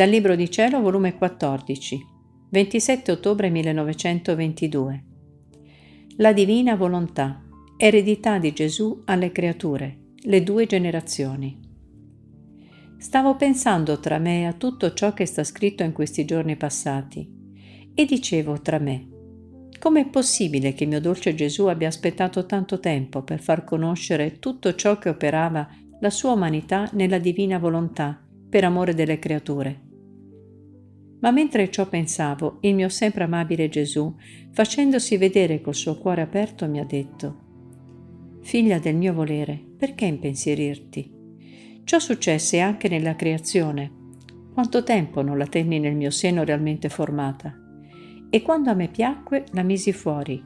Dal Libro di Cielo, volume 14, 27 ottobre 1922. La divina volontà, eredità di Gesù alle creature, le due generazioni. Stavo pensando tra me a tutto ciò che sta scritto in questi giorni passati e dicevo tra me, com'è possibile che mio dolce Gesù abbia aspettato tanto tempo per far conoscere tutto ciò che operava la sua umanità nella divina volontà per amore delle creature. Ma mentre ciò pensavo, il mio sempre amabile Gesù, facendosi vedere col suo cuore aperto, mi ha detto, Figlia del mio volere, perché impensierirti? Ciò successe anche nella creazione. Quanto tempo non la tenni nel mio seno realmente formata? E quando a me piacque, la misi fuori.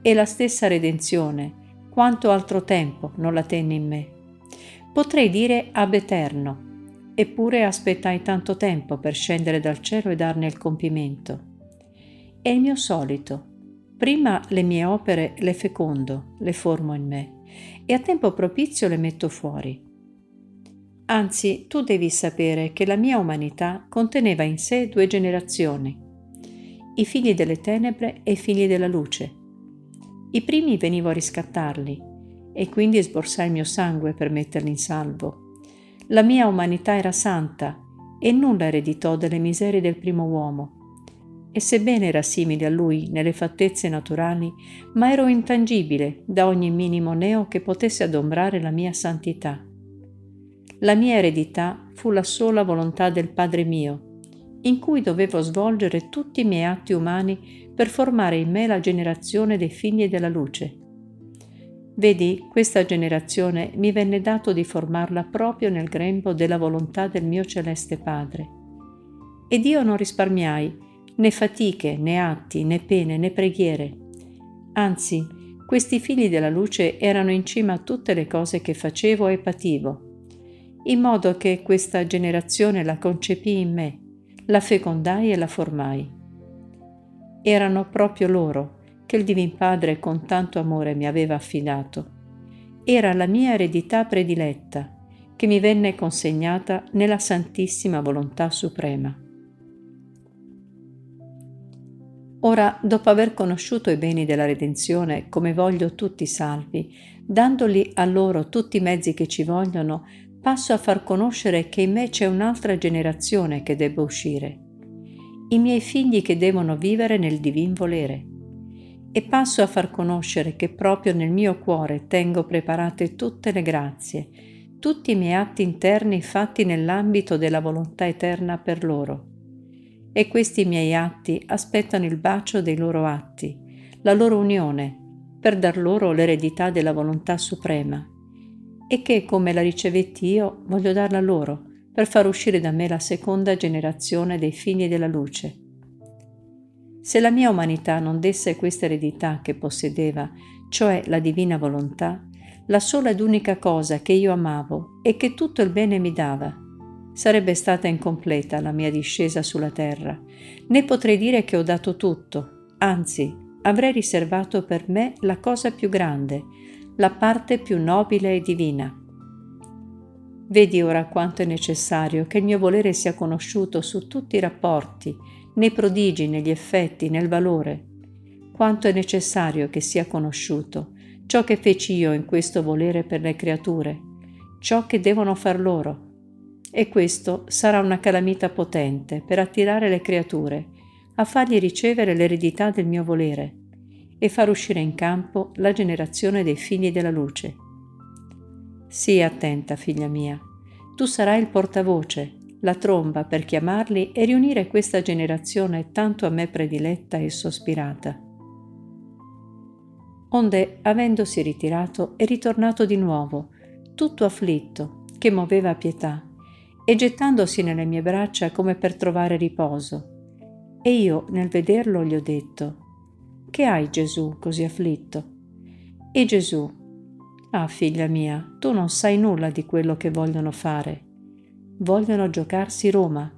E la stessa redenzione, quanto altro tempo non la tenni in me? Potrei dire ab eterno, eppure aspettai tanto tempo per scendere dal cielo e darne il compimento. È il mio solito. Prima le mie opere le fecondo, le formo in me e a tempo propizio le metto fuori. Anzi, tu devi sapere che la mia umanità conteneva in sé due generazioni, i figli delle tenebre e i figli della luce. I primi venivo a riscattarli e quindi sborsai il mio sangue per metterli in salvo la mia umanità era santa e nulla ereditò delle miserie del primo uomo. E sebbene era simile a lui nelle fattezze naturali, ma ero intangibile da ogni minimo neo che potesse adombrare la mia santità. La mia eredità fu la sola volontà del Padre mio, in cui dovevo svolgere tutti i miei atti umani per formare in me la generazione dei figli della luce Vedi, questa generazione mi venne dato di formarla proprio nel grembo della volontà del mio celeste Padre. Ed io non risparmiai né fatiche, né atti, né pene, né preghiere. Anzi, questi figli della luce erano in cima a tutte le cose che facevo e pativo, in modo che questa generazione la concepì in me, la fecondai e la formai. Erano proprio loro, che il Divin Padre con tanto amore mi aveva affidato. Era la mia eredità prediletta, che mi venne consegnata nella Santissima Volontà Suprema. Ora, dopo aver conosciuto i beni della redenzione come voglio tutti salvi, dandoli a loro tutti i mezzi che ci vogliono, passo a far conoscere che in me c'è un'altra generazione che debba uscire, i miei figli che devono vivere nel divin volere e passo a far conoscere che proprio nel mio cuore tengo preparate tutte le grazie, tutti i miei atti interni fatti nell'ambito della volontà eterna per loro. E questi miei atti aspettano il bacio dei loro atti, la loro unione, per dar loro l'eredità della volontà suprema, e che, come la ricevetti io, voglio darla loro, per far uscire da me la seconda generazione dei figli della luce se la mia umanità non desse questa eredità che possedeva, cioè la divina volontà, la sola ed unica cosa che io amavo e che tutto il bene mi dava, sarebbe stata incompleta la mia discesa sulla terra, né potrei dire che ho dato tutto, anzi avrei riservato per me la cosa più grande, la parte più nobile e divina. Vedi ora quanto è necessario che il mio volere sia conosciuto su tutti i rapporti, nei prodigi, negli effetti, nel valore. Quanto è necessario che sia conosciuto ciò che feci io in questo volere per le creature, ciò che devono far loro. E questo sarà una calamita potente per attirare le creature, a fargli ricevere l'eredità del mio volere e far uscire in campo la generazione dei figli della luce. Sii attenta, figlia mia, tu sarai il portavoce la tromba per chiamarli e riunire questa generazione tanto a me prediletta e sospirata. Onde, avendosi ritirato, è ritornato di nuovo, tutto afflitto, che muoveva pietà, e gettandosi nelle mie braccia come per trovare riposo. E io, nel vederlo, gli ho detto, Che hai Gesù così afflitto? E Gesù, Ah figlia mia, tu non sai nulla di quello che vogliono fare vogliono giocarsi Roma,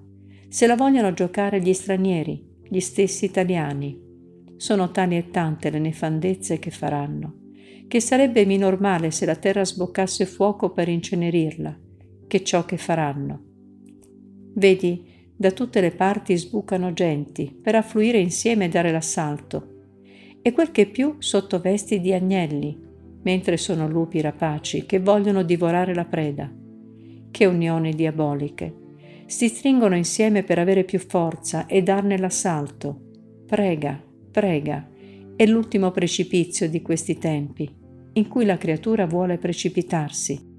se la vogliono giocare gli stranieri, gli stessi italiani. Sono tali e tante le nefandezze che faranno, che sarebbe minor male se la terra sboccasse fuoco per incenerirla, che ciò che faranno. Vedi, Da tutte le parti sbucano genti per affluire insieme e dare l'assalto. E quel che più sotto vesti di agnelli, mentre sono lupi rapaci che vogliono divorare la preda. Che unioni diaboliche! Si stringono insieme per avere più forza e darne l'assalto. Prega, prega, è l'ultimo precipizio di questi tempi, in cui la creatura vuole precipitarsi